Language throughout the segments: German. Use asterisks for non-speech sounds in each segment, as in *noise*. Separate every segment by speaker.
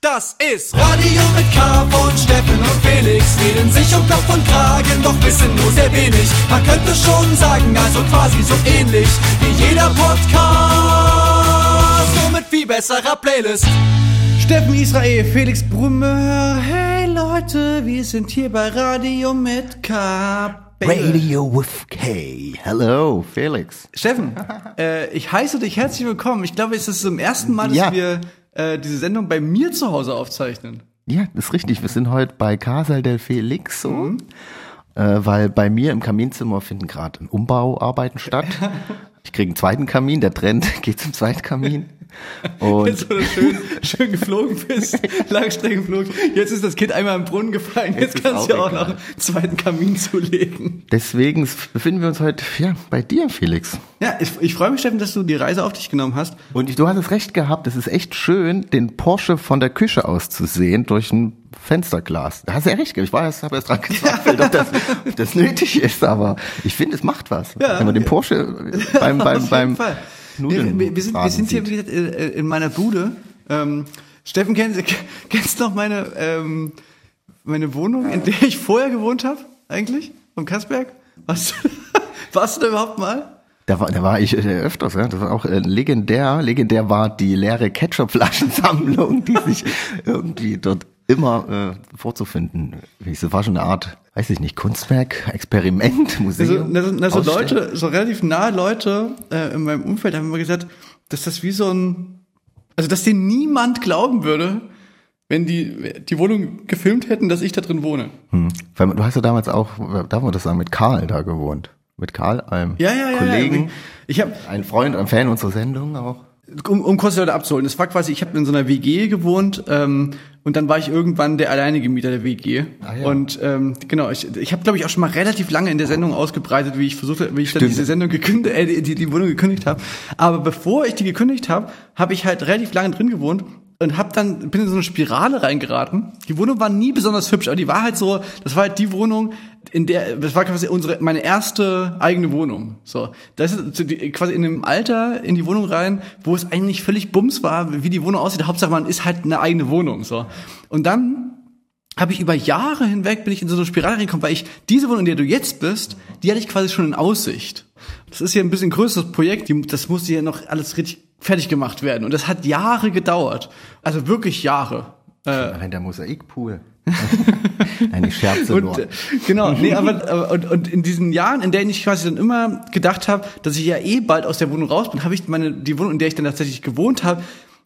Speaker 1: Das ist Radio mit K von Steffen und Felix. Reden sich um Kopf und Kragen, doch wissen nur sehr wenig. Man könnte schon sagen, also quasi so ähnlich wie jeder Podcast. Nur mit viel besserer Playlist.
Speaker 2: Steffen Israel, Felix Brumme. Hey Leute, wir sind hier bei Radio mit K.
Speaker 3: Radio with K. Hello, Felix.
Speaker 2: Steffen, *laughs* äh, ich heiße dich herzlich willkommen. Ich glaube, es ist zum ersten Mal, dass
Speaker 3: Ja.
Speaker 2: wir äh, diese Sendung bei mir zu Hause aufzeichnen.
Speaker 3: Ja, ist richtig. Wir sind heute bei Casal del Felixo,
Speaker 2: Mhm.
Speaker 3: äh, weil bei mir im Kaminzimmer finden gerade Umbauarbeiten statt. *laughs* Ich kriege einen zweiten Kamin, der Trend *laughs* geht zum zweiten Kamin. Und
Speaker 2: Jetzt, wo du schön, schön geflogen bist, *laughs* Langstrecke geflogen. Jetzt ist das Kind einmal im Brunnen gefallen. Jetzt,
Speaker 3: ist
Speaker 2: kannst du ja
Speaker 3: auch
Speaker 2: noch einen zweiten Kamin zulegen.
Speaker 3: deswegen befinden wir uns heute ja, bei dir, Felix.
Speaker 2: Ja, ich, ich freue mich, Steffen, dass du die Reise auf dich genommen hast.
Speaker 3: Und ich- du hast es recht gehabt, es ist echt schön, den Porsche von der Küche aus zu sehen durch ein Fensterglas. Da hast du ja recht gehabt. Ich war erst, habe erst dran *laughs* gezweifelt, ob das, ob das nötig ist, aber ich finde, es macht was.
Speaker 2: Ja.
Speaker 3: wenn man den Porsche beim, *laughs* beim,
Speaker 2: Auf jeden
Speaker 3: beim
Speaker 2: Fall.
Speaker 3: Nudeln
Speaker 2: wir, wir, sind, wir sind hier, wie gesagt, äh, in meiner Bude. Ähm, Steffen, kennst, *laughs* kennst du noch meine, ähm, meine Wohnung, in der ich vorher gewohnt habe, eigentlich? Vom Kassberg? Warst, du- *laughs* warst du da überhaupt mal?
Speaker 3: Da war, da war ich äh, öfters, ja. Das war auch äh, legendär. Legendär war die leere Ketchupflaschensammlung, die sich *laughs* irgendwie dort immer äh, vorzufinden. Das war schon eine Art, weiß ich nicht, Kunstwerk, Experiment,
Speaker 2: Also,
Speaker 3: Museum.
Speaker 2: na, na, so. Leute, so relativ nahe Leute äh, in meinem Umfeld haben immer gesagt, dass das wie so ein, also dass dir niemand glauben würde, wenn die die Wohnung gefilmt hätten, dass ich da drin wohne.
Speaker 3: Hm. Weil Du hast ja damals auch, darf man das sagen, mit Karl da gewohnt. Mit Karl, einem
Speaker 2: Ja, ja, ja.
Speaker 3: Kollegen,
Speaker 2: Ja. Ich habe
Speaker 3: ein Freund, ein Fan unserer Sendung auch.
Speaker 2: Um, um kurz die Leute abzuholen, das war quasi, ich habe in so einer WG gewohnt ähm, und dann war ich irgendwann der alleinige Mieter der WG.
Speaker 3: Ah, ja.
Speaker 2: Und ähm, genau, ich, ich habe, glaube ich, auch schon mal relativ lange in der Sendung ausgebreitet, wie ich versucht habe, wie ich dann diese Sendung gekündigt, äh, die, die, die Wohnung gekündigt habe. Aber bevor ich die gekündigt habe, habe ich halt relativ lange drin gewohnt und hab dann bin in so eine Spirale reingeraten. Die Wohnung war nie besonders hübsch, aber die war halt so, das war halt die Wohnung, in der das war quasi unsere meine erste eigene Wohnung. So, das ist quasi in einem Alter in die Wohnung rein, wo es eigentlich völlig bums war, wie die Wohnung aussieht. Hauptsache man ist halt eine eigene Wohnung, so. Und dann habe ich über Jahre hinweg bin ich in so eine Spirale reingekommen, weil ich diese Wohnung, in der du jetzt bist, die hatte ich quasi schon in Aussicht. Das ist ja ein bisschen größeres Projekt, das musste ja noch alles richtig fertig gemacht werden und das hat Jahre gedauert. Also wirklich Jahre.
Speaker 3: Allein der Mosaikpool. Nein, ich scherze
Speaker 2: Und
Speaker 3: nur.
Speaker 2: äh, genau, nee, aber, aber und, und in diesen Jahren, in denen ich quasi dann immer gedacht habe, dass ich ja eh bald aus der Wohnung raus bin, habe ich meine die Wohnung, in der ich dann tatsächlich gewohnt habe,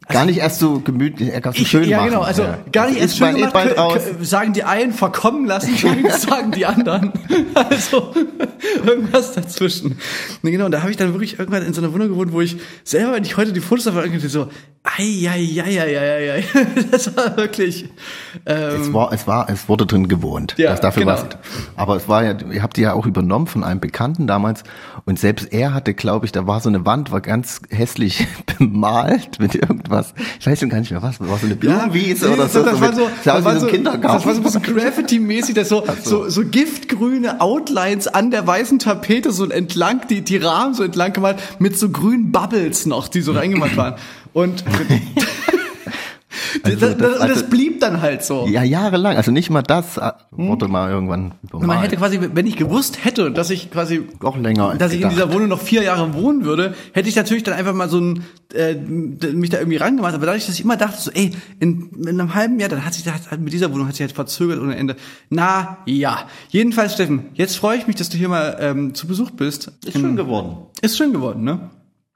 Speaker 3: Gar nicht erst so gemütlich, er kann so schön
Speaker 2: ja,
Speaker 3: machen.
Speaker 2: genau, also
Speaker 3: Ja.
Speaker 2: gar nicht erst schön gemacht,
Speaker 3: bald raus.
Speaker 2: sagen die einen verkommen lassen, *laughs* sagen die anderen. *laughs* Also *laughs* irgendwas dazwischen. Nee, genau, und da habe ich dann wirklich irgendwann in so einer Wohnung gewohnt, wo ich selber, wenn ich heute die Fotos davon angucke, so, ei, ei, ei, ei, ei, ei. Das war wirklich, ähm,
Speaker 3: Es war, es war, es wurde drin gewohnt.
Speaker 2: Ja,
Speaker 3: das dafür
Speaker 2: genau.
Speaker 3: war's. Aber es war ja, ihr habt die ja auch übernommen von einem Bekannten damals. Und selbst er hatte, glaube ich, da war so eine Wand, war ganz hässlich bemalt mit irgendwas. Ich weiß schon gar nicht mehr was. War so eine Blumenwiese
Speaker 2: nee,
Speaker 3: oder so.
Speaker 2: Das
Speaker 3: so
Speaker 2: war so, das war
Speaker 3: so
Speaker 2: so, das war so ein bisschen Graffiti-mäßig, das so, so, so giftgrüne Outlines an der weißen Tapete so entlang, die, die Rahmen so entlang gemalt, mit so grünen Bubbles noch, die so reingemalt waren. Und *laughs*
Speaker 3: Also
Speaker 2: das,
Speaker 3: das-
Speaker 2: das, das
Speaker 3: also-
Speaker 2: blieb dann halt so.
Speaker 3: ja, jahrelang. Also nicht mal das äh, wurde mal irgendwann
Speaker 2: Hm.
Speaker 3: übermalt.
Speaker 2: Man hätte quasi, wenn ich gewusst hätte, dass ich quasi
Speaker 3: auch länger
Speaker 2: dass ich in dieser Wohnung noch vier Jahre wohnen würde, hätte ich natürlich dann einfach mal so ein, äh, mich da irgendwie rangemacht. Aber dadurch, dass ich immer dachte, so, ey, in, in einem halben Jahr, dann hat sich das mit dieser Wohnung hat sich halt verzögert ohne Ende. Na ja. Jedenfalls, Steffen, jetzt freue ich mich, dass du hier mal ähm, zu Besuch bist.
Speaker 3: Ist schön geworden.
Speaker 2: Ist schön geworden, ne?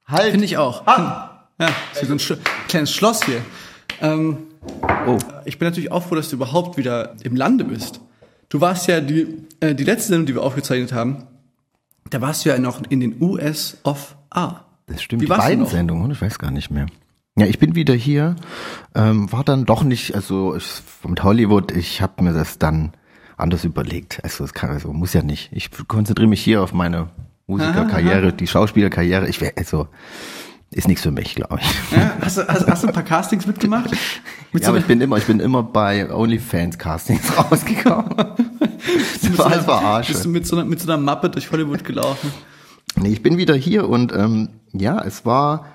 Speaker 3: Halt.
Speaker 2: Finde ich auch. Ja, ist wie so ein Sch kleines Schloss hier. Ähm,
Speaker 3: Oh.
Speaker 2: ich bin natürlich auch froh, dass du überhaupt wieder im Lande bist. Du warst ja die, äh, die letzte Sendung, die wir aufgezeichnet haben, da warst du ja noch in den US of A.
Speaker 3: Das stimmt,
Speaker 2: Wie
Speaker 3: die beiden? Sendungen, ich weiß gar nicht mehr. Ja, ich bin wieder hier, ähm, war dann doch nicht, also ich, mit Hollywood, ich habe mir das dann anders überlegt. Also es kann, also muss ja nicht. Ich konzentriere mich hier auf meine Musikerkarriere, die Schauspielerkarriere. Ich wäre, also ist nichts für mich, glaube ich.
Speaker 2: Ja, hast, du, hast, hast du ein paar Castings mitgemacht? Mit *laughs*
Speaker 3: Ja, aber ich bin immer, ich bin immer bei OnlyFans Castings *laughs* rausgekommen. das war alles verarsche.
Speaker 2: Bist du mit so, einer, mit so einer Mappe durch Hollywood gelaufen?
Speaker 3: Nee, ich bin wieder hier und ähm, ja, es war,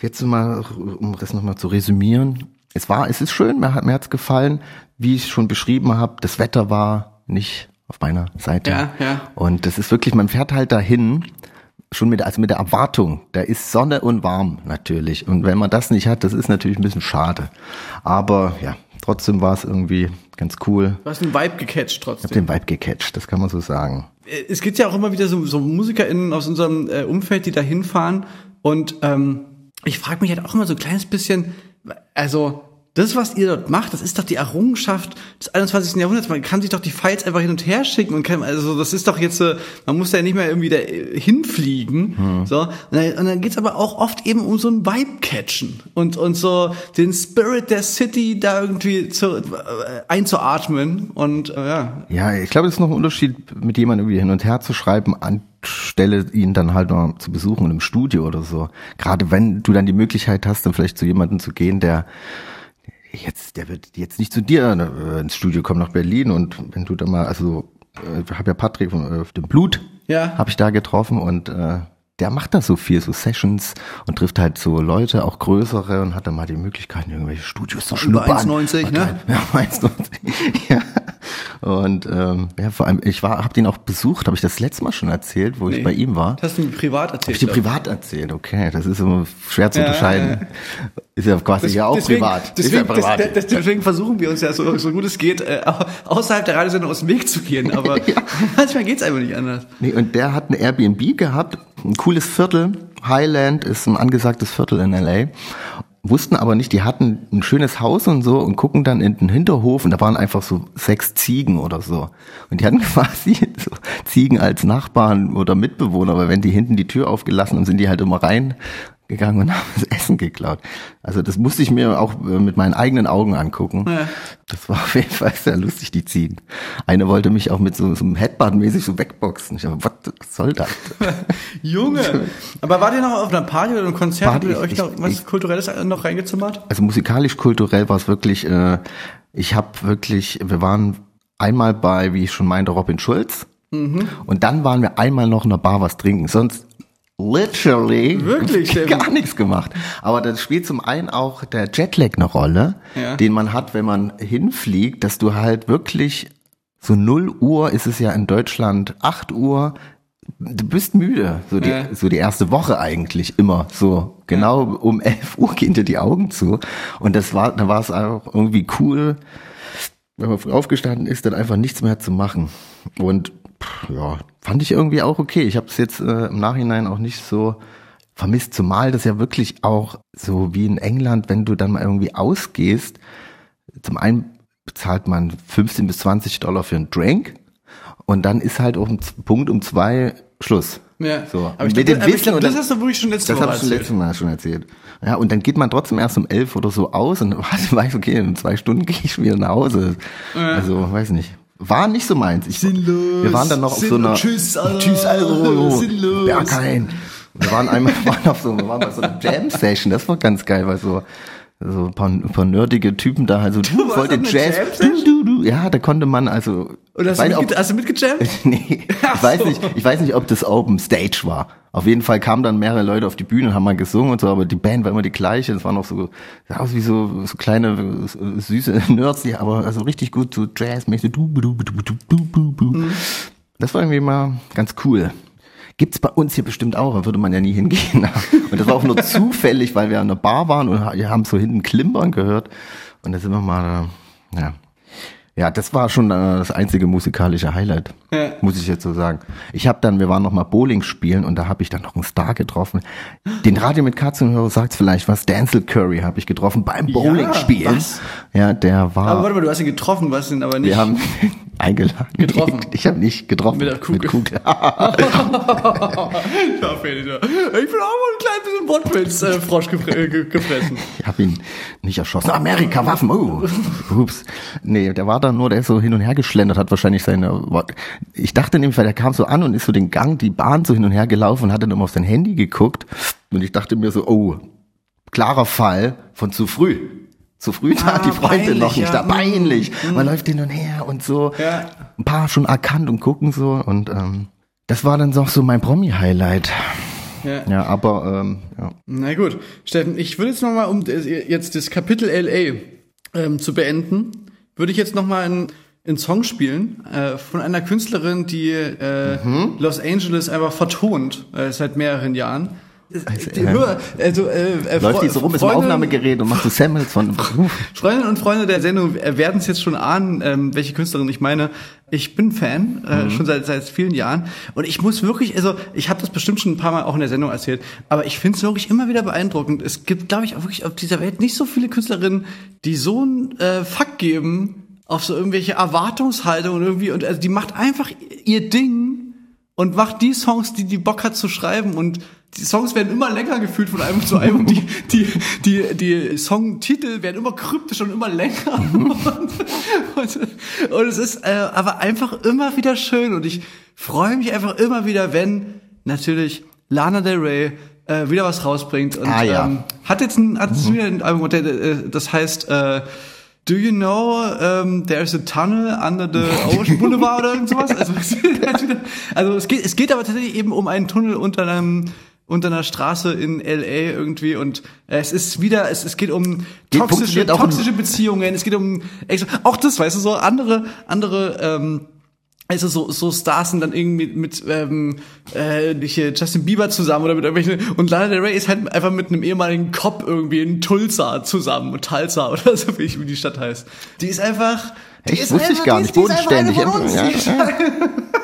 Speaker 3: jetzt mal, um das nochmal zu resümieren, es war, es ist schön, mir hat mir hat's gefallen, wie ich schon beschrieben habe. Das Wetter war nicht auf meiner Seite.
Speaker 2: Ja, ja.
Speaker 3: Und das ist wirklich, man fährt halt dahin schon mit, also mit der Erwartung, da ist Sonne und warm natürlich. Und wenn man das nicht hat, das ist natürlich ein bisschen schade. Aber ja, trotzdem war es irgendwie ganz cool.
Speaker 2: Du hast den Vibe gecatcht
Speaker 3: Ich
Speaker 2: trotzdem.
Speaker 3: habe den Vibe gecatcht, das kann man so sagen.
Speaker 2: Äh, es gibt ja auch immer wieder so, so MusikerInnen aus unserem äh, Umfeld, die da hinfahren. Und ähm, ich frage mich halt auch immer so ein kleines bisschen, also das, was ihr dort macht, das ist doch die Errungenschaft des 21. Jahrhunderts. Man kann sich doch die Files einfach hin und her schicken und kann, also das ist doch jetzt, äh, man muss ja nicht mehr irgendwie da äh, hinfliegen. So. Und dann, und dann geht's aber auch oft eben um so ein Vibe-Catchen und, und so den Spirit der City da irgendwie zu, äh, einzuatmen. Und äh, ja,
Speaker 3: Ja, ich glaube, es ist noch ein Unterschied, mit jemandem irgendwie hin und her zu schreiben, anstelle ihn dann halt noch zu besuchen im Studio oder so. Gerade wenn du dann die Möglichkeit hast, dann vielleicht zu jemandem zu gehen, der jetzt, der wird jetzt nicht zu dir äh, ins Studio kommen nach Berlin und wenn du da mal, also äh, ich habe ja Patrick von äh, dem Blut,
Speaker 2: Ja.
Speaker 3: habe ich da getroffen und äh, der macht da so viel, so Sessions und trifft halt so Leute, auch größere und hat dann mal die Möglichkeit, in irgendwelche Studios zu
Speaker 2: Über
Speaker 3: schnuppern.
Speaker 2: 1,90, ne? *laughs*
Speaker 3: Ja, 1,90. ja. Und ähm, ja, vor allem, ich war, habe den auch besucht, habe ich das letzte Mal schon erzählt, wo
Speaker 2: Nee.
Speaker 3: ich bei ihm war.
Speaker 2: das hast du mir privat
Speaker 3: Hab
Speaker 2: erzählt.
Speaker 3: ich dir privat erzählt, okay, das ist immer schwer zu
Speaker 2: Ja,
Speaker 3: unterscheiden. Ist ja quasi ja auch
Speaker 2: deswegen,
Speaker 3: privat.
Speaker 2: Deswegen,
Speaker 3: ist ja privat.
Speaker 2: das- das- deswegen versuchen wir uns ja so, so gut es geht, äh, au- außerhalb der Radiosendung aus dem Weg zu gehen. *laughs* Aber manchmal geht's einfach nicht anders.
Speaker 3: Nee, und der hat ein Airbnb gehabt, ein cooles Viertel. Highland ist ein angesagtes Viertel in LA. Wussten aber nicht, die hatten ein schönes Haus und so und gucken dann in den Hinterhof und da waren einfach so sechs Ziegen oder so. Und die hatten *laughs* quasi so Ziegen als Nachbarn oder Mitbewohner, aber wenn die hinten die Tür aufgelassen haben, sind die halt immer reingegangen und *laughs* haben das Essen geklaut. Also das musste ich mir auch äh, mit meinen eigenen Augen angucken.
Speaker 2: Ja.
Speaker 3: Das war *laughs* auf jeden Fall sehr lustig, die Ziegen. Eine wollte mich auch mit so, so einem Headband mäßig so wegboxen. Ich dachte, was soll das? *laughs*
Speaker 2: Junge! Aber wart ihr noch auf einer Party oder einem Konzert?
Speaker 3: Party,
Speaker 2: Habt ihr euch
Speaker 3: ich-
Speaker 2: noch was
Speaker 3: ich-
Speaker 2: Kulturelles noch reingezimmert?
Speaker 3: Also musikalisch, kulturell war es wirklich, äh, ich habe wirklich, wir waren einmal bei, wie ich schon meinte, Robin Schulz. Und dann waren wir einmal noch in der Bar was trinken. Sonst literally
Speaker 2: Wirklich, *laughs*
Speaker 3: gar nichts gemacht. Aber das spielt zum einen auch der Jetlag eine Rolle,
Speaker 2: Ja.
Speaker 3: den man hat, wenn man hinfliegt, dass du halt wirklich so 0 Uhr ist es ja in Deutschland 8 Uhr. Du bist müde, so die,
Speaker 2: Ja.
Speaker 3: so die erste Woche eigentlich immer so. Genau um 11 *laughs* Uhr gehen dir die Augen zu. Und das war, da war es auch irgendwie cool, wenn man früh aufgestanden ist, dann einfach nichts mehr zu machen. Und ja, fand ich irgendwie auch okay. Ich habe es jetzt äh, im Nachhinein auch nicht so vermisst, zumal das ja wirklich auch so wie in England, wenn du dann mal irgendwie ausgehst, zum einen bezahlt man 15 bis 20 Dollar für einen Drink und dann ist halt auch ein Punkt um zwei Schluss.
Speaker 2: Ja.
Speaker 3: So.
Speaker 2: Aber ich
Speaker 3: Mit
Speaker 2: glaube,
Speaker 3: dem
Speaker 2: das, aber ich
Speaker 3: Wissen
Speaker 2: glaub, das hast du wirklich schon letzte
Speaker 3: Das
Speaker 2: Woche
Speaker 3: habe ich schon letztes Mal schon erzählt. Ja, und dann geht man trotzdem erst um elf oder so aus und *laughs* weiß, okay, in zwei Stunden gehe ich wieder nach Hause. Also, weiß nicht. War nicht so meins. Ich,
Speaker 2: Sinnlos.
Speaker 3: Wir waren dann noch auf so einer...
Speaker 2: Tschüss, Alter.
Speaker 3: Tschüss, Alter.
Speaker 2: Sinnlos.
Speaker 3: Berghain. Wir waren einmal *laughs* waren auf so, wir waren bei so einer Jam-Session. Das war ganz geil, weil so so ein paar, ein paar nerdige Typen da, also du,
Speaker 2: warst
Speaker 3: wollte
Speaker 2: auf einer
Speaker 3: Jazz, du, du, du, ja, da konnte man also,
Speaker 2: Und hast, du mitge hast du mitgejammt? *laughs*
Speaker 3: nee, ich weiß
Speaker 2: so.
Speaker 3: nicht, ich weiß nicht, ob das Open Stage war. Auf jeden Fall kamen dann mehrere Leute auf die Bühne und haben mal gesungen und so, aber die Band war immer die gleiche. Es waren auch so, sah aus wie so, so kleine, süße *laughs* Nerds, die aber also richtig gut so Jazz-mäßig. Das war irgendwie mal ganz cool. Gibt's bei uns hier bestimmt auch, da würde man ja nie hingehen. *laughs* Und das war auch nur zufällig, weil wir an der Bar waren und wir haben so hinten Klimpern gehört. Und da sind wir mal, ja. Ja, das war schon äh, das einzige musikalische Highlight,
Speaker 2: Ja.
Speaker 3: muss ich jetzt so sagen. Ich habe dann, wir waren noch mal Bowling spielen und da habe ich dann noch einen Star getroffen. Den Radio mit Katzenhörer sagt vielleicht was. Denzel Curry habe ich getroffen beim Bowling spielen.
Speaker 2: was?
Speaker 3: Ja, der war.
Speaker 2: Aber warte mal, du hast ihn getroffen, hast ihn aber nicht.
Speaker 3: wir haben *laughs* eingeladen.
Speaker 2: Getroffen. *laughs*
Speaker 3: Ich habe nicht getroffen.
Speaker 2: Mit der Kugel.
Speaker 3: Mit Kugel. *laughs*
Speaker 2: Ich bin auch mal ein klein bisschen Wortwitz-Frosch gefre ge gefressen.
Speaker 3: Ich habe ihn nicht erschossen. Amerika, Waffen. Oh. Ups. Nee, der war da nur, der ist so hin und her geschlendert, hat wahrscheinlich seine. Ich dachte nämlich, weil der kam so an und ist so den Gang, die Bahn so hin und her gelaufen und hat dann immer auf sein Handy geguckt. Und ich dachte mir so, oh, klarer Fall von zu früh. Zu früh da
Speaker 2: Ah,
Speaker 3: die Freunde
Speaker 2: peinlich,
Speaker 3: noch nicht
Speaker 2: ja.
Speaker 3: da. Peinlich. Man läuft hin und her und so.
Speaker 2: Ja.
Speaker 3: Ein paar schon erkannt und gucken so. Und ähm, das war dann doch so mein Promi-Highlight.
Speaker 2: Ja.
Speaker 3: Ja, aber ähm, ja.
Speaker 2: Na gut, Steffen, ich würde jetzt noch mal, um das- jetzt das Kapitel LA ähm, zu beenden, würde ich jetzt noch mal einen, einen Song spielen äh, von einer Künstlerin, die äh, Los Angeles einfach vertont äh, seit mehreren Jahren. Die-
Speaker 3: äh,
Speaker 2: nur, also, äh, äh,
Speaker 3: läuft die so rum, ist
Speaker 2: Freundinnen-
Speaker 3: Aufnahmegerät und macht so Samples von. *laughs*
Speaker 2: Freundinnen und Freunde der Sendung werden es jetzt schon ahnen, ähm, welche Künstlerin ich meine. Ich bin Fan, äh, schon seit seit vielen Jahren. Und ich muss wirklich, also ich habe das bestimmt schon ein paar Mal auch in der Sendung erzählt, aber ich finde es wirklich immer wieder beeindruckend. Es gibt, glaube ich, auch wirklich auf dieser Welt nicht so viele Künstlerinnen, die so einen äh, Fuck geben auf so irgendwelche Erwartungshaltungen irgendwie. Und also die macht einfach ihr Ding und macht die Songs, die die Bock hat zu schreiben und die Songs werden immer länger gefühlt von einem zu einem. Die, die, die, die Songtitel werden immer kryptischer und immer länger. Und, und, und es ist äh, aber einfach immer wieder schön und ich freue mich einfach immer wieder, wenn natürlich Lana Del Rey äh, wieder was rausbringt und
Speaker 3: Ah, ja.
Speaker 2: ähm, hat jetzt ein, hat jetzt wieder ein Album, äh, das heißt äh, Do you know um, there's a tunnel under the Ocean Boulevard oder irgend sowas? Also, *laughs* also es geht, es geht aber tatsächlich eben um einen Tunnel unter einem unter einer Straße in LA irgendwie und äh, es ist wieder, es, es geht um toxische, toxische Beziehungen, es geht um auch das, weißt du, so andere, andere ähm, also so, so Stars sind dann irgendwie mit, mit ähm, äh, hier Justin Bieber zusammen oder mit irgendwelchen und Lana Del Rey ist halt einfach mit einem ehemaligen Cop irgendwie in Tulsa zusammen und Tulsa *laughs* oder so wie, ich, wie die Stadt heißt. Die ist einfach die
Speaker 3: Echt?
Speaker 2: ist
Speaker 3: Wusste ich
Speaker 2: einfach,
Speaker 3: gar
Speaker 2: die
Speaker 3: nicht. Bodenständig. Ja, ja. *laughs*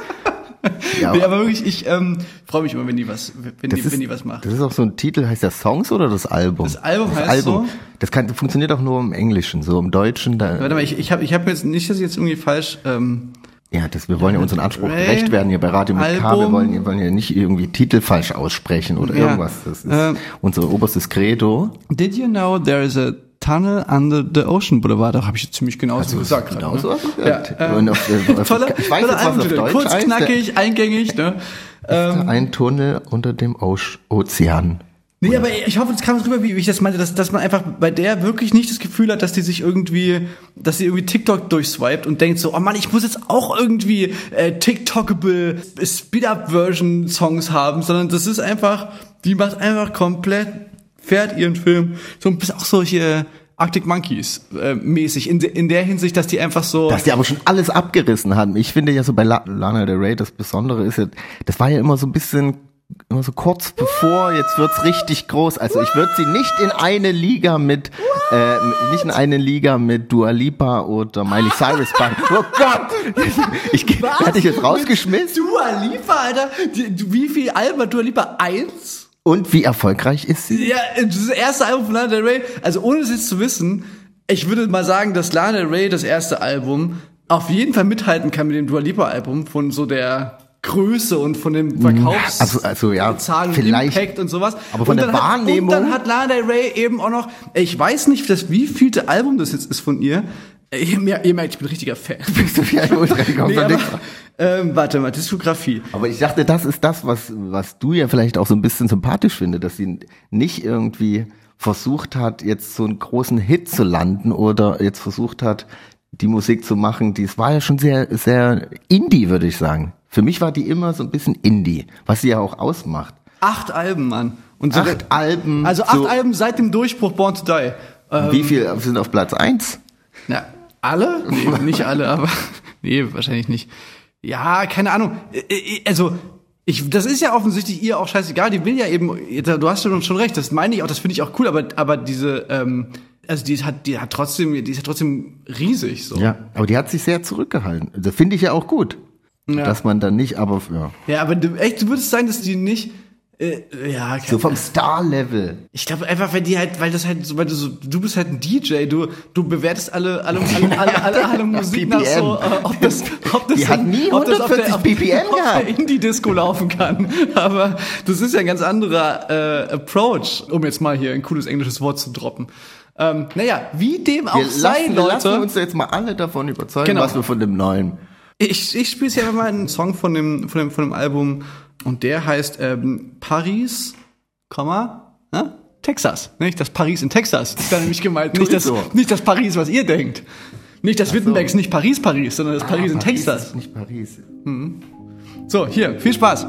Speaker 3: *laughs* Ja,
Speaker 2: Nee, aber wirklich, ich ähm, freue mich immer, wenn die was, wenn die,
Speaker 3: das, ist,
Speaker 2: wenn die was macht.
Speaker 3: das ist auch so ein Titel, heißt der Songs oder das Album?
Speaker 2: Das Album heißt so.
Speaker 3: Das kann, funktioniert auch nur im Englischen, so im Deutschen. Da,
Speaker 2: Warte mal, ich, ich habe ich hab jetzt nicht, dass ich jetzt irgendwie falsch. Ähm,
Speaker 3: ja, das, wir wollen ja unseren Anspruch gerecht werden hier bei Radio mit K. Wir
Speaker 2: Album.
Speaker 3: wollen, wir wollen ja nicht irgendwie Titel falsch aussprechen oder
Speaker 2: Ja.
Speaker 3: irgendwas. Das ist
Speaker 2: Ähm.
Speaker 3: unser oberstes Credo.
Speaker 2: Did you know there is a tunnel under the Ocean Boulevard? Da habe ich jetzt ziemlich genau so gesagt.
Speaker 3: Genau so
Speaker 2: Ja,
Speaker 3: gesagt.
Speaker 2: äh,
Speaker 3: Und auf, äh, auf,
Speaker 2: toller,
Speaker 3: ich weiß jetzt, was auf. Deutsch
Speaker 2: Kurz,
Speaker 3: heißt.
Speaker 2: knackig, eingängig. Ne?
Speaker 3: Der, ein Tunnel unter dem Ozean.
Speaker 2: Nee, aber ich hoffe, es kam rüber, wie wie ich das meinte, dass, dass man einfach bei der wirklich nicht das Gefühl hat, dass die sich irgendwie, dass sie irgendwie TikTok durchswiped und denkt so, oh Mann, ich muss jetzt auch irgendwie äh, TikTokable Speed-Up-Version-Songs haben, sondern das ist einfach, die macht einfach komplett, fährt ihren Film, so ein bisschen auch solche Arctic Monkeys äh, mäßig, in, de, in der Hinsicht, dass die einfach so...
Speaker 3: Dass die aber schon alles abgerissen haben. Ich finde ja so bei La Lana Del Rey das Besondere ist ja, das war ja immer so ein bisschen immer so kurz bevor, jetzt wird's richtig groß. Also ich würde sie nicht in eine Liga mit, äh, nicht in eine Liga mit Dua Lipa oder Miley Cyrus packen. *laughs* Oh Gott! Ich, ich hatte ich jetzt rausgeschmissen.
Speaker 2: Dua Lipa, Alter, die, wie viel Alben Dua Lipa? Eins?
Speaker 3: Und wie erfolgreich ist sie?
Speaker 2: Ja, das erste Album von Lana Del Rey, also ohne es jetzt zu wissen, ich würde mal sagen, dass Lana Del Rey das erste Album auf jeden Fall mithalten kann mit dem Dua Lipa Album von so der Größe und von dem Verkaufs
Speaker 3: Also- also ja,
Speaker 2: Zahlen und
Speaker 3: vielleicht.
Speaker 2: Impact und sowas.
Speaker 3: Aber von
Speaker 2: und
Speaker 3: der
Speaker 2: dann hat,
Speaker 3: Wahrnehmung-
Speaker 2: Und dann hat Lana Del Rey eben auch noch, ich weiß nicht, das wievielte Album das jetzt ist von ihr. Ihr, mer- ihr merkt, ich bin richtiger Fan. *laughs*
Speaker 3: Bist du wie ein Ultra gekommen?
Speaker 2: Nee, aber, ähm, warte mal, Diskografie.
Speaker 3: Aber ich dachte, das ist das, was, was du ja vielleicht auch so ein bisschen sympathisch findest, dass sie nicht irgendwie versucht hat, jetzt so einen großen Hit zu landen oder jetzt versucht hat, die Musik zu machen. Die, es war ja schon sehr, sehr Indie, würde ich sagen. Für mich war die immer so ein bisschen Indie, was sie ja auch ausmacht.
Speaker 2: Acht Alben, Mann. Und so
Speaker 3: Acht Alben.
Speaker 2: Also acht
Speaker 3: so,
Speaker 2: Alben seit dem Durchbruch Born to Die. Ähm,
Speaker 3: Wie viel sind auf Platz eins?
Speaker 2: Na, alle? Nee, nicht alle, aber nee, wahrscheinlich nicht. Ja, keine Ahnung. Äh, äh, Also, ich, das ist ja offensichtlich ihr auch scheißegal. Die will ja eben, du hast schon schon recht, das meine ich auch, das finde ich auch cool, aber, aber diese, ähm, also die hat, die hat trotzdem, die ist ja trotzdem riesig, so.
Speaker 3: Ja, aber die hat sich sehr zurückgehalten. Das finde ich ja auch gut.
Speaker 2: Ja.
Speaker 3: Dass man dann nicht, aber ja.
Speaker 2: Ja, aber du, echt, du würdest sagen, dass die nicht, äh, ja,
Speaker 3: So vom Star-Level.
Speaker 2: Ich glaube einfach, weil die halt, weil das halt, so, weil du so, du bist halt ein DJ, du, du bewertest alle, alle, alle, *laughs* alle, alle, alle Musik nach so, äh, ob das, ob das,
Speaker 3: Die hat nie
Speaker 2: ob das auf
Speaker 3: 140
Speaker 2: der,
Speaker 3: BPM gehabt.
Speaker 2: Indie-Disco laufen kann. *laughs* Aber das ist ja ein ganz anderer äh, Approach, um jetzt mal hier ein cooles englisches Wort zu droppen. Ähm, naja, wie dem auch
Speaker 3: Wir
Speaker 2: sei,
Speaker 3: lassen, wir lassen
Speaker 2: Leute.
Speaker 3: uns jetzt mal alle davon überzeugen,
Speaker 2: Genau.
Speaker 3: was wir von dem neuen.
Speaker 2: Ich, ich spiele jetzt hier einfach mal einen Song von dem, von dem, von dem Album und der heißt ähm, Paris, Komma, ne? Texas. Nicht das Paris in Texas. Das ist da nämlich gemeint. Nicht das,
Speaker 3: so.
Speaker 2: nicht das Paris, was ihr denkt. Nicht das Wittenbergs, nicht Paris, Paris, sondern das Paris in Texas.
Speaker 3: Ist nicht Paris.
Speaker 2: So, hier, viel Spaß.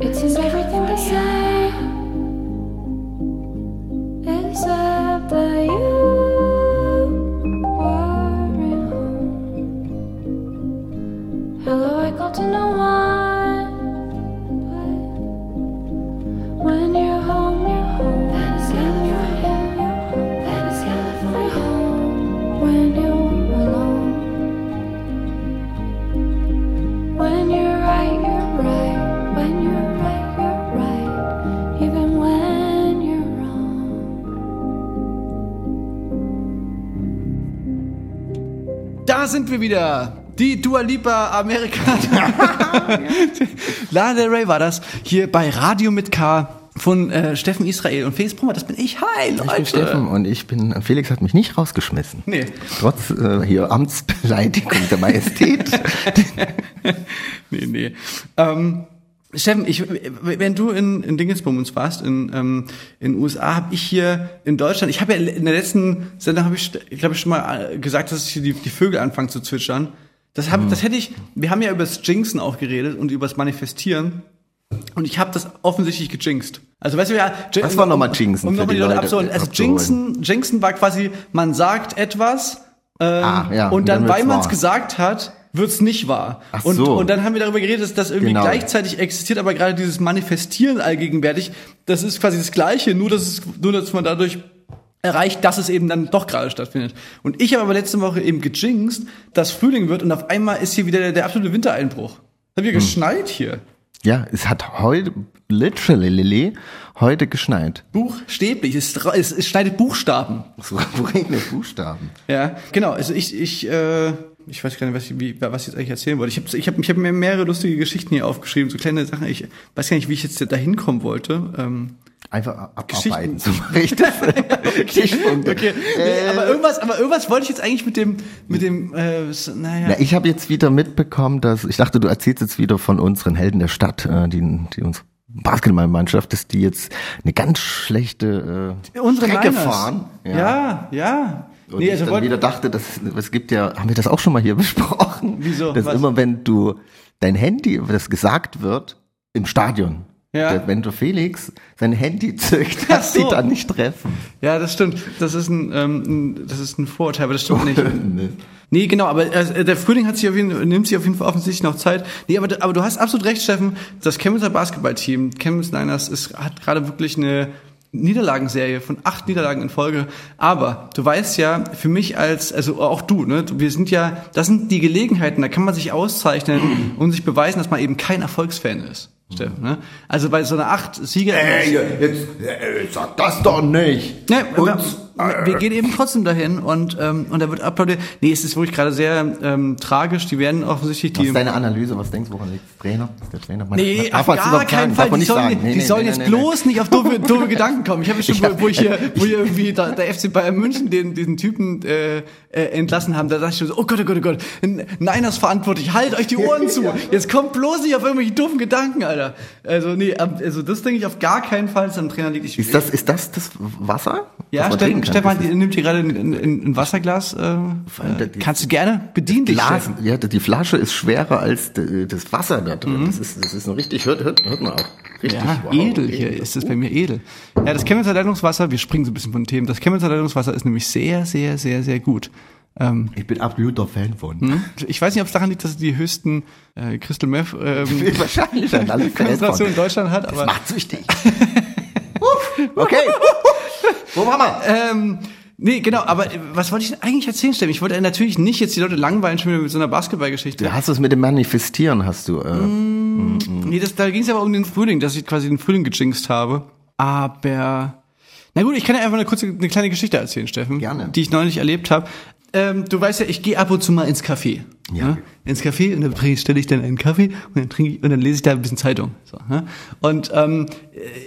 Speaker 4: It seems everything
Speaker 2: wieder. Die Dua Lipa Amerikaner. *laughs* Lana Del Rey war das. Hier bei Radio mit K von äh, Steffen Israel und Felix Brummer. Das bin ich. Hi, Leute.
Speaker 3: Ich bin Steffen und ich bin, Felix hat mich nicht rausgeschmissen.
Speaker 2: Nee.
Speaker 3: Trotz äh, hier Amtsbeleidigung der Majestät. *laughs*
Speaker 2: nee, nee. Ähm, Steffen, ich, wenn du in, in Dingensbummens warst, in ähm, in USA, habe ich hier in Deutschland, ich habe ja in der letzten Sendung, habe ich, ich glaube schon mal äh, gesagt, dass hier die, die Vögel anfangen zu zwitschern. Das, hab, das hätte ich, wir haben ja über das Jinxen auch geredet und über das Manifestieren. Und ich habe das offensichtlich gejinxt. Also weißt du ja,
Speaker 3: Was war nochmal Jinxen
Speaker 2: Um
Speaker 3: für
Speaker 2: nochmal
Speaker 3: die
Speaker 2: Leute
Speaker 3: Leute
Speaker 2: abzuholen. Also? Jinxen, Jinxen war quasi, man sagt etwas ähm,
Speaker 3: Ah, ja,
Speaker 2: und dann, weil man es gesagt hat, wird's nicht wahr.
Speaker 3: Ach
Speaker 2: und,
Speaker 3: so.
Speaker 2: und dann haben wir darüber geredet, dass das irgendwie
Speaker 3: Genau.
Speaker 2: gleichzeitig existiert, aber gerade dieses Manifestieren allgegenwärtig, das ist quasi das Gleiche, nur dass, es, nur dass man dadurch erreicht, dass es eben dann doch gerade stattfindet. Und ich habe aber letzte Woche eben gejinxt, dass Frühling wird und auf einmal ist hier wieder der, der absolute Wintereinbruch. Hat
Speaker 3: Hm.
Speaker 2: wir geschneit hier.
Speaker 3: ja, es hat heute, literally, Lily, heute geschneit.
Speaker 2: Buchstäblich, es, es, es schneidet Buchstaben.
Speaker 3: So *laughs* regnet Buchstaben.
Speaker 2: Ja, genau. Also ich, ich, äh, ich weiß gar nicht, was ich, wie, was ich jetzt eigentlich erzählen wollte. Ich habe ich hab, ich hab mir mehrere lustige Geschichten hier aufgeschrieben, so kleine Sachen. Ich weiß gar nicht, wie ich jetzt da hinkommen wollte. Ähm,
Speaker 3: Einfach abarbeiten. So mache ich das. *laughs* *laughs* Stichpunkte.
Speaker 2: okay, nee, aber irgendwas, aber irgendwas wollte ich jetzt eigentlich mit dem, mit dem, äh, naja.
Speaker 3: Na, ich habe jetzt wieder mitbekommen, dass ich dachte, du erzählst jetzt wieder von unseren Helden der Stadt, äh, die, die uns Basketballmannschaft, dass die jetzt eine ganz schlechte äh,
Speaker 2: Unsere
Speaker 3: Strecke
Speaker 2: Niners.
Speaker 3: fahren.
Speaker 2: Ja, ja.
Speaker 3: Und
Speaker 2: nee,
Speaker 3: ich
Speaker 2: also
Speaker 3: dann
Speaker 2: wollte,
Speaker 3: wieder dachte, das, es gibt ja, haben wir das auch schon mal hier *laughs* besprochen?
Speaker 2: Wieso?
Speaker 3: Dass
Speaker 2: Was?
Speaker 3: immer, wenn du dein Handy, das gesagt wird, im Stadion,
Speaker 2: Ja.
Speaker 3: der- wenn du Felix sein Handy zückt, dass sie
Speaker 2: so.
Speaker 3: dann nicht treffen.
Speaker 2: ja, das stimmt. Das ist ein, ähm, das ist ein Vorurteil, aber das stimmt nicht. *laughs*
Speaker 3: Nee.
Speaker 2: Nee, genau, aber äh, der Frühling hat sich auf jeden, nimmt sich auf jeden Fall offensichtlich noch Zeit. Nee, aber, aber du hast absolut recht, Steffen. Das Chemnitzer Basketballteam, Chemnitz Niners, ist, hat gerade wirklich eine Niederlagenserie von acht Niederlagen in Folge. Aber du weißt ja, für mich als, also auch du, ne, wir sind ja, das sind die Gelegenheiten, da kann man sich auszeichnen *clears throat* und sich beweisen, dass man eben kein Erfolgsfan ist. Steffen, ne? Also bei so einer acht Sieger.
Speaker 3: Ey, jetzt, äh, sag das doch nicht.
Speaker 2: Nee,
Speaker 3: uns,
Speaker 2: wir gehen eben trotzdem dahin und ähm, und da wird applaudiert. Nee, es ist wirklich gerade sehr ähm, tragisch. Die werden offensichtlich
Speaker 3: Was
Speaker 2: die
Speaker 3: ist deine Analyse? Was denkst du, woran liegt der Trainer? Ist der Trainer? Man,
Speaker 2: Nee,
Speaker 3: darf
Speaker 2: auf gar keinen? Fall. Die sollen,
Speaker 3: sagen. Nee,
Speaker 2: die
Speaker 3: nee,
Speaker 2: sollen
Speaker 3: nee,
Speaker 2: jetzt
Speaker 3: nee, nee.
Speaker 2: bloß nicht auf doofe, doofe *laughs* Gedanken kommen. Ich habe schon, wo, wo ich hier, wo hier irgendwie da, der FC Bayern München den, diesen Typen äh, äh, entlassen haben, da dachte ich schon so, oh Gott, oh Gott, oh Gott, Niners verantwortlich, halt euch die Ohren zu. *laughs* Jetzt kommt bloß nicht auf irgendwelche doofen Gedanken, Alter. Also nee, also das denke ich auf gar keinen Fall, dass am Trainer liegt. Ich,
Speaker 3: Ist das, ist das das Wasser?
Speaker 2: Ja,
Speaker 3: kann?
Speaker 2: Stefan die nimmt hier gerade ein, ein, ein Wasserglas. Äh, äh,
Speaker 3: die-
Speaker 2: kannst du gerne bedienen dich,
Speaker 3: Glas, ja, die Flasche ist schwerer als das Wasser da
Speaker 2: Mhm.
Speaker 3: drin. Das ist, das ist ein richtig, hört, hört, hört man auch. Richtig,
Speaker 2: Ja,
Speaker 3: wow.
Speaker 2: edel hier ist es bei mir edel. Ja, das Chemnitzer Leitungswasser, wir springen so ein bisschen von Themen. Das Chemnitzer Leitungswasser ist nämlich sehr, sehr, sehr, sehr gut. Ähm,
Speaker 3: Ich bin absoluter Fan von.
Speaker 2: hm? ich weiß nicht, ob es daran liegt, dass es die höchsten äh, Crystal Meth ähm, *laughs*
Speaker 3: Wahrscheinlich alle
Speaker 2: Konzentrationen in. Deutschland hat,
Speaker 3: Das
Speaker 2: aber
Speaker 3: macht süchtig. *laughs* okay. Wo waren wir?
Speaker 2: ähm, nee, genau, aber äh, was wollte ich denn eigentlich erzählen, Steffen? Ich wollte natürlich nicht jetzt die Leute langweilen schon wieder mit so einer Basketballgeschichte.
Speaker 3: Du hast es mit dem Manifestieren, hast du. Äh,
Speaker 2: Mhm. Nee, das, da ging es aber um den Frühling, dass ich quasi den Frühling gejinxt habe. Aber na gut, ich kann dir einfach eine kurze, eine kleine Geschichte erzählen, Steffen,
Speaker 3: Gerne.
Speaker 2: die ich neulich erlebt habe. Ähm, du weißt ja, ich gehe ab und zu mal ins Café.
Speaker 3: Ja.
Speaker 2: ne? Ins Café und dann trinke ich- stelle ich dann einen Kaffee und dann trinke ich und dann lese ich da ein bisschen Zeitung. So, ne? Und ähm,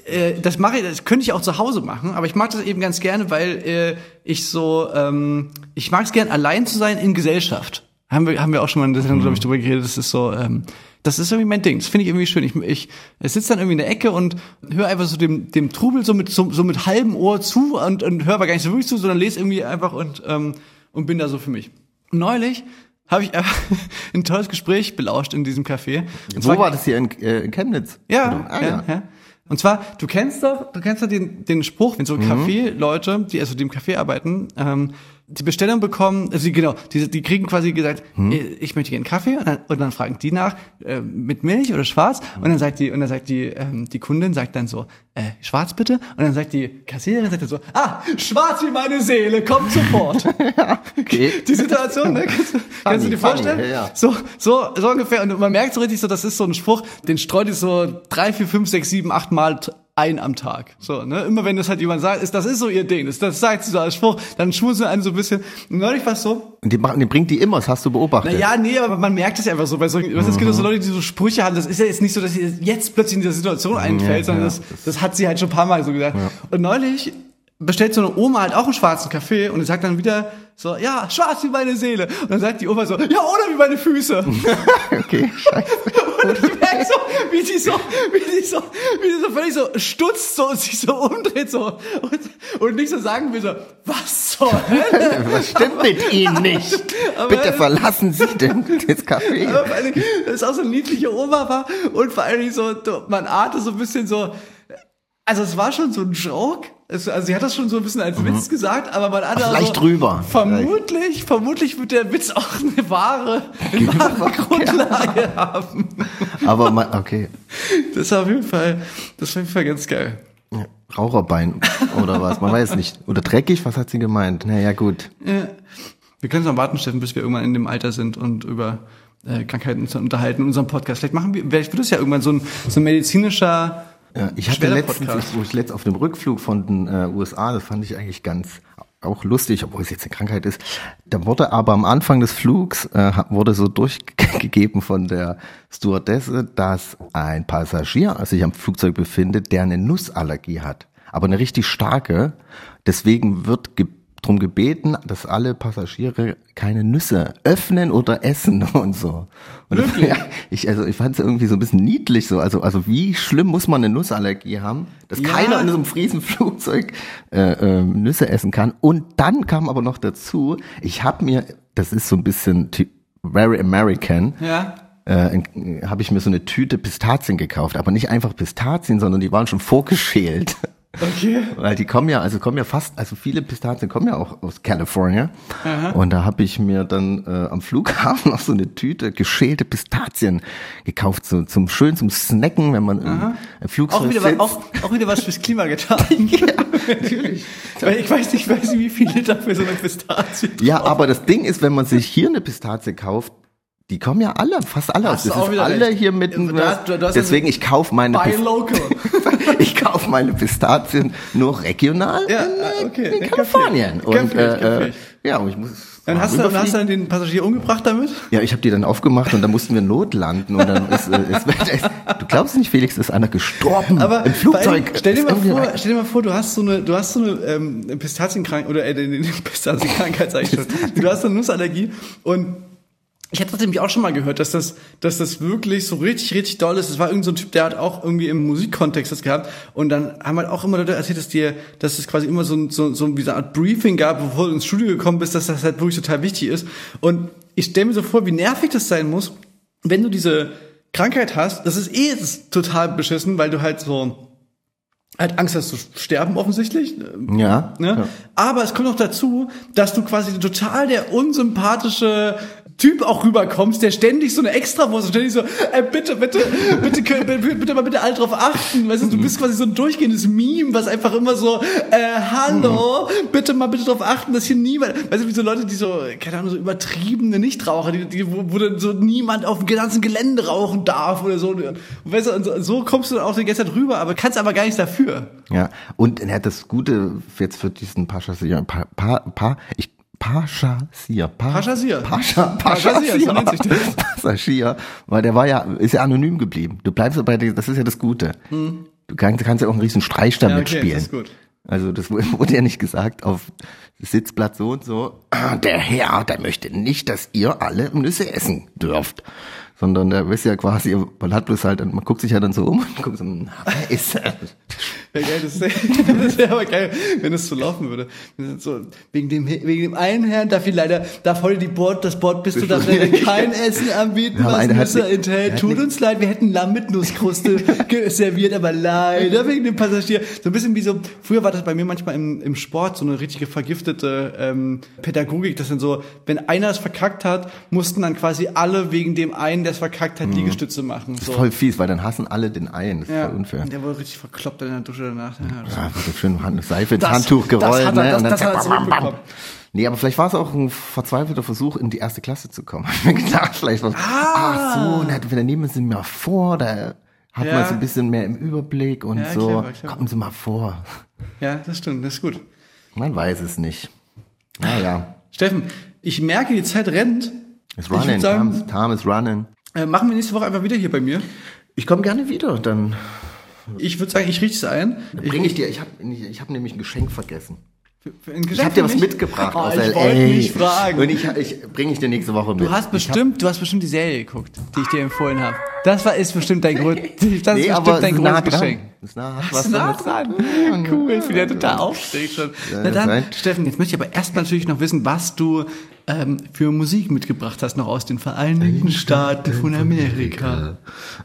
Speaker 2: äh, das mache ich, das könnte ich auch zu Hause machen, aber ich mag das eben ganz gerne, weil äh, ich so, ähm, ich mag es gern allein zu sein in Gesellschaft. Haben wir, haben wir auch schon mal in der Sendung, glaube ich, drüber geredet. Das ist so, ähm, das ist irgendwie mein Ding. Das finde ich irgendwie schön. Ich, ich, ich sitze dann irgendwie in der Ecke und höre einfach so dem, dem Trubel so mit, so, so mit halbem Ohr zu und, und höre aber gar nicht so wirklich zu, sondern lese irgendwie einfach und, ähm, und bin da so für mich. Neulich habe ich *laughs* ein tolles Gespräch belauscht in diesem Café. Und
Speaker 3: wo
Speaker 2: zwar-
Speaker 3: war das hier in, äh, Chemnitz?
Speaker 2: ja,
Speaker 3: Oder? Ah,
Speaker 2: ja, ja. Und zwar, du kennst doch, du kennst doch den, den Spruch, wenn so Kaffee-Leute, die also im Café arbeiten, ähm, die Bestellung bekommen, also die, genau, die, die kriegen quasi gesagt, äh, ich möchte gerne Kaffee und dann, und dann fragen die nach, äh, mit Milch oder schwarz und dann sagt die, und dann sagt die, ähm, die Kundin sagt dann so, äh, schwarz bitte und dann sagt die Kassiererin sagt dann so, ah, schwarz wie meine Seele, kommt sofort. *laughs*
Speaker 3: Okay.
Speaker 2: Die Situation, ne? Kannst, du- kannst du dir
Speaker 3: funny,
Speaker 2: vorstellen?
Speaker 3: ja, ja.
Speaker 2: So, so, so ungefähr. Und man merkt so richtig so, das ist so ein Spruch, den streut ich so drei, vier, fünf, sechs, sieben, acht Mal ein am Tag. So, ne? Immer wenn das halt jemand sagt, ist, das ist so ihr Ding. Das, das sagt sie so als Spruch, dann schmunzeln einen so ein bisschen. Und neulich war es so,
Speaker 3: Und die, machen- die bringt die immer, das hast du beobachtet.
Speaker 2: na ja, nee, aber man merkt es ja einfach so. Bei solchen, was es gibt ja so Leute, die so Sprüche haben. Das ist ja jetzt nicht so, dass ihr jetzt plötzlich in dieser Situation einfällt, sondern
Speaker 3: ja,
Speaker 2: das, das hat sie halt schon ein paar Mal so gesagt. Und neulich bestellt so eine Oma halt auch einen schwarzen Kaffee und sagt dann wieder so, ja, schwarz wie meine Seele. Und dann sagt die Oma so, ja, oder wie meine Füße. *laughs*
Speaker 3: Okay, scheiße. *laughs*
Speaker 2: Und ich merke so, wie die so, wie die so, wie die so völlig so stutzt so und sich so umdreht so und, und nicht so sagen will so, was Hölle? *laughs*
Speaker 3: Was stimmt mit Ihnen nicht?
Speaker 2: Aber-
Speaker 3: Bitte verlassen Sie denn das Café.
Speaker 2: Aber Dingen, das ist auch so eine niedliche Oma war und vor allen Dingen so, man ahnte so ein bisschen so, also es war schon so ein Joke. Es, also sie hat das schon so ein bisschen als Witz gesagt, aber man ahnte
Speaker 3: Ach,
Speaker 2: auch
Speaker 3: leicht
Speaker 2: so,
Speaker 3: drüber.
Speaker 2: Vermutlich, vermutlich wird der Witz auch eine wahre, *laughs* eine wahre *laughs* Grundlage haben.
Speaker 3: Aber man, okay.
Speaker 2: Das war auf jeden Fall, das war auf jeden Fall ganz geil.
Speaker 3: Ja, Raucherbein oder was, man weiß nicht. Oder dreckig, was hat sie gemeint? Naja, gut.
Speaker 2: Ja. Wir können es noch warten, Steffen, bis wir irgendwann in dem Alter sind und über äh, Krankheiten uns unterhalten in unserem Podcast. Vielleicht machen wir, vielleicht wird es ja irgendwann so ein, so ein medizinischer
Speaker 3: Ja, ich hatte letztens, wo ich letzt auf dem Rückflug von den äh, USA, das fand ich eigentlich ganz auch lustig, obwohl es jetzt eine Krankheit ist. Da wurde aber am Anfang des Flugs äh, wurde so durchgegeben von der Stewardesse, dass ein Passagier sich am Flugzeug befindet, der eine Nussallergie hat, aber eine richtig starke. Deswegen wird ge drum gebeten, dass alle Passagiere keine Nüsse öffnen oder essen *laughs* und so. Und das, ja, *laughs* ich, also ich fand es irgendwie so ein bisschen niedlich so. Also, also wie schlimm muss man eine Nussallergie haben, dass
Speaker 2: Ja.
Speaker 3: keiner in so einem Riesenflugzeug äh, ähm, Nüsse essen kann. Und dann kam aber noch dazu, ich habe mir, das ist so ein bisschen very American,
Speaker 2: Ja.
Speaker 3: äh, habe ich mir so eine Tüte Pistazien gekauft, aber nicht einfach Pistazien, sondern die waren schon vorgeschält. *laughs*
Speaker 2: Okay.
Speaker 3: Weil die kommen ja, also kommen ja fast, also viele Pistazien kommen ja auch aus California. Und da habe ich mir dann äh, am Flughafen *laughs* noch so eine Tüte geschälte Pistazien gekauft, so zum schön zum Snacken, wenn man im, im Flugzeug
Speaker 2: Auch wieder,
Speaker 3: sitzt.
Speaker 2: was, auch, auch wieder was fürs Klima getan. *laughs* *laughs* Natürlich. Weil ich weiß nicht, ich weiß nicht, wie viele dafür so eine Pistazie
Speaker 3: Ja, aber das Ding ist, wenn man sich hier eine Pistazie kauft, Die kommen ja alle, fast alle aus. Das ist alle
Speaker 2: recht.
Speaker 3: hier mitten.
Speaker 2: Du hast
Speaker 3: Deswegen, ich kaufe meine
Speaker 2: Buy
Speaker 3: Pist-
Speaker 2: local. *laughs*
Speaker 3: ich kaufe meine Pistazien nur regional
Speaker 2: Ja,
Speaker 3: in,
Speaker 2: ah, okay.
Speaker 3: in Kalifornien.
Speaker 2: kapiert.
Speaker 3: Und äh, äh, ja, und ich muss.
Speaker 2: Dann hast, du, dann hast du dann den Passagier umgebracht damit?
Speaker 3: ja, ich habe die dann aufgemacht und dann mussten wir notlanden und dann ist, äh, ist, ist du glaubst nicht, Felix, ist einer gestorben
Speaker 2: Aber
Speaker 3: im Flugzeug.
Speaker 2: allem, stell dir mal vor,
Speaker 3: rein-
Speaker 2: stell dir mal vor, du hast so eine, du hast so eine ähm, Pistazienkrankheit oder äh, eine Pistazienkrankheit, *laughs* sag ich schon. Du hast eine Nussallergie und ich hatte nämlich auch schon mal gehört, dass das, dass das wirklich so richtig, richtig doll ist. Es war irgend so ein Typ, der hat auch irgendwie im Musikkontext das gehabt. Und dann haben halt auch immer Leute erzählt, dass dir, dass es quasi immer so, ein- so, so wie so eine Art Briefing gab, bevor du ins Studio gekommen bist, dass das halt wirklich total wichtig ist. Und ich stelle mir so vor, wie nervig das sein muss, wenn du diese Krankheit hast. Das ist eh ist total beschissen, weil du halt so, halt Angst hast zu sterben offensichtlich.
Speaker 3: ja,
Speaker 2: Ne?
Speaker 3: ja.
Speaker 2: Aber es kommt noch dazu, dass du quasi total der unsympathische Typ auch rüberkommst, der ständig so eine Extrawurst, ständig so, ey, bitte, bitte, bitte, bitte, bitte, bitte mal bitte alle drauf achten. Weißt du, du bist quasi so ein durchgehendes Meme, was einfach immer so, äh, hallo, bitte mal bitte drauf achten, dass hier niemand, weißt du, wie so Leute, die so, keine Ahnung, so übertriebene Nichtraucher, die, die, wo, wo dann so niemand auf dem ganzen Gelände rauchen darf oder so. Und weißt du, und so, so kommst du dann auch die ganze Zeit rüber, aber kannst aber gar nichts dafür.
Speaker 3: Ja, und er hat das Gute jetzt für diesen Paschasier, pa, pa, pa, ich, Paschasier, pa,
Speaker 2: Paschasier.
Speaker 3: Pascha,
Speaker 2: Paschasier, so nennt sich das.
Speaker 3: Passagier, weil der war ja, ist ja anonym geblieben. Du bleibst bei dir, das ist ja das Gute. Du kannst, kannst ja auch einen riesen Streich
Speaker 2: Hm. Ja,
Speaker 3: damit
Speaker 2: okay,
Speaker 3: spielen.
Speaker 2: das ist gut.
Speaker 3: Also das *laughs* wurde ja nicht gesagt auf Sitzplatz so und so. "Ah, *clears throat* Der Herr, der möchte nicht, dass ihr alle Nüsse essen dürft. Sondern der ist ja quasi, man hat bloß halt, man guckt sich ja dann so um und guckt so, na, wer ist er?
Speaker 2: Ja, geil, das wäre *laughs* das wär aber geil, wenn es so laufen würde. So, wegen, dem, wegen dem einen Herrn darf ich leider, darf heute die Board, das Board bist du, darf leider *laughs* kein Essen anbieten,
Speaker 3: Ja,
Speaker 2: was Nüsse enthält. Tut uns leid, wir hätten Lamm mit Nusskruste *laughs* serviert, aber leider wegen dem Passagier. So ein bisschen wie so, früher war das bei mir manchmal im, im Sport so eine richtige vergiftete ähm, Pädagogik, dass dann so, wenn einer es verkackt hat, mussten dann quasi alle wegen dem einen, der es verkackt hat, Liegestütze machen. So.
Speaker 3: Voll fies, weil dann hassen alle den einen. Das ist
Speaker 2: Ja,
Speaker 3: voll unfair.
Speaker 2: der wurde richtig verkloppt in der Dusche danach. Ja, das
Speaker 3: wurde schön Hand- Seife ins
Speaker 2: Das-
Speaker 3: Handtuch
Speaker 2: das
Speaker 3: gerollt.
Speaker 2: hat er-
Speaker 3: ne?
Speaker 2: das-
Speaker 3: Und dann
Speaker 2: das hat er zurückbekommen.
Speaker 3: Nee, aber vielleicht war es auch ein verzweifelter Versuch, in die erste Klasse zu kommen. *laughs* Ich hab mir gedacht, vielleicht war ach so, na, wir nehmen Sie mal vor, da hat
Speaker 2: Ja.
Speaker 3: man so ein bisschen mehr im Überblick und
Speaker 2: Ja,
Speaker 3: so.
Speaker 2: clever, clever.
Speaker 3: Kommen Sie mal vor.
Speaker 2: Ja, das stimmt, das ist gut.
Speaker 3: Man weiß es nicht. Naja,
Speaker 2: Steffen, ich merke, die Zeit rennt.
Speaker 3: it's running,
Speaker 2: sagen-
Speaker 3: time, time is running.
Speaker 2: Äh, machen wir nächste Woche einfach wieder hier bei mir.
Speaker 3: Ich komme gerne wieder, dann
Speaker 2: Ich würde sagen, ich richte es ein.
Speaker 3: bringe ich dir, ich habe ich hab nämlich ein Geschenk vergessen.
Speaker 2: Für ein Geschenk
Speaker 3: Ich habe dir
Speaker 2: für
Speaker 3: was
Speaker 2: mich?
Speaker 3: mitgebracht
Speaker 2: Oh,
Speaker 3: aus
Speaker 2: ich
Speaker 3: LA.
Speaker 2: wollte nicht fragen.
Speaker 3: Und ich, ich bringe ich dir nächste Woche mit.
Speaker 2: Du hast bestimmt, du hast bestimmt die Serie geguckt, die ich dir empfohlen habe. Das war ist bestimmt dein Grund. *laughs* Das ist
Speaker 3: nee,
Speaker 2: bestimmt
Speaker 3: aber
Speaker 2: dein
Speaker 3: ist
Speaker 2: großes
Speaker 3: nah
Speaker 2: Geschenk.
Speaker 3: Ist nah, was
Speaker 2: du nah dran? *laughs* Cool, ich bin ja total aufgeregt schon. Na
Speaker 3: das
Speaker 2: dann. Steffen, jetzt möchte ich aber erst natürlich noch wissen, was du ähm, für Musik mitgebracht hast, noch aus den Vereinigten Staaten von Amerika.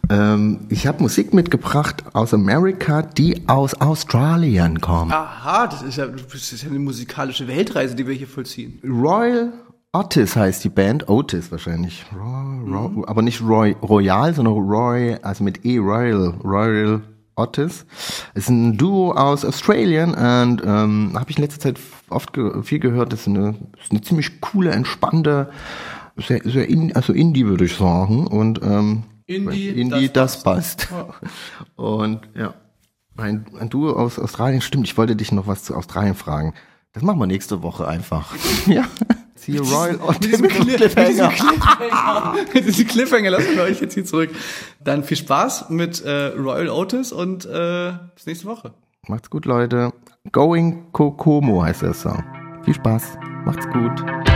Speaker 3: Ähm, ich habe Musik mitgebracht aus Amerika, die aus Australien kommt.
Speaker 2: Aha, das ist ja, das ist ja eine musikalische Weltreise, die wir hier vollziehen.
Speaker 3: Royal Otis heißt die Band, Otis wahrscheinlich. Roy, Roy, Aber nicht Roy, Royal, sondern Roy, also mit E, Royal, Royal Otis. Ist ein Duo aus Australien und ähm, habe ich in letzter Zeit oft ge viel gehört. Das ist eine, ist eine ziemlich coole, entspannte, sehr, sehr in, also Indie würde ich sagen. Und ähm,
Speaker 2: Indie,
Speaker 3: Indie
Speaker 2: das
Speaker 3: das, passt. *laughs* Und ja, ein, ein Duo aus Australien, stimmt, ich wollte dich noch was zu Australien fragen. Das machen wir nächste Woche einfach. *laughs* ja. Hier Royal
Speaker 2: Mit diesem,
Speaker 3: mit
Speaker 2: Cliff, mit diesem Cliffhanger. *laughs* mit diesem Cliffhanger lassen wir euch jetzt hier zurück. Dann viel Spaß mit äh, Royal Otis und äh, bis nächste Woche.
Speaker 3: Macht's gut, Leute. Going Kokomo heißt der Song. Viel Spaß. Macht's gut.